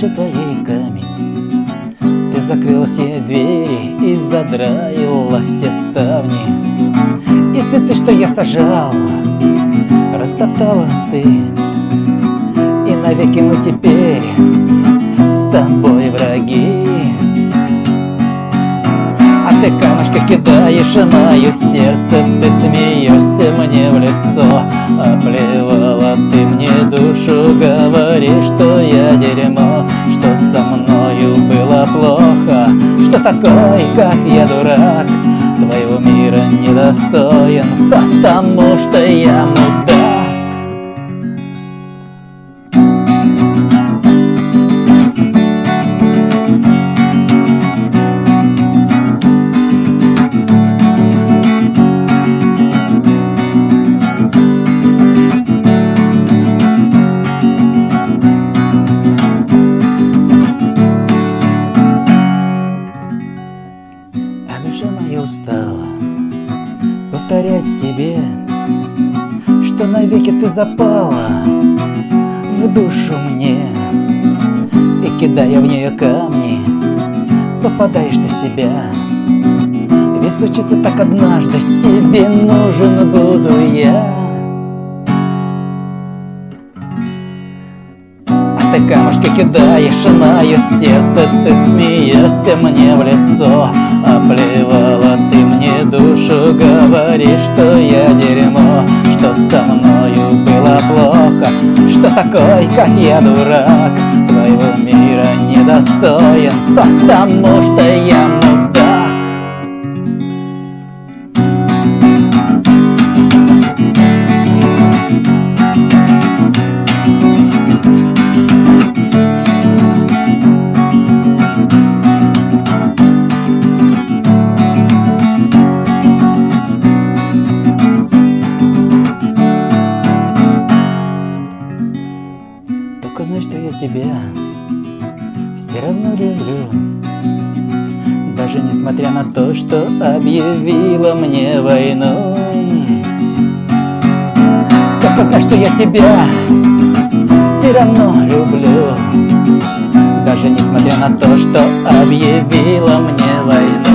твоей камень. Ты закрыла все двери и задраила все ставни. И цветы, что я сажал, растоптала ты. И навеки мы теперь с тобой враги. А ты камушки кидаешь в мое сердце Ты смеешься мне в лицо Ты мне душу Говоришь, что я дерьмо Что со мною было плохо Что такой, как я дурак. Твоего мира недостоин Потому что я мудак устала повторять тебе, Что навеки ты запала в душу мне. И кидая в нее камни, попадаешь ты себя. Ведь случится так однажды, тебе нужен буду я. Ты камушки кидаешь в мое сердце, ты смеешься мне в лицо, Оплевала ты мне душу, говоришь, что я дерьмо, Что со мною было плохо, что такой, как я дурак, Твоего мира недостоин, потому что я Только знай, что я тебя все равно люблю. Даже несмотря на то, что объявила мне войну Только знай, что я тебя все равно люблю. Даже несмотря на то, что объявила мне войну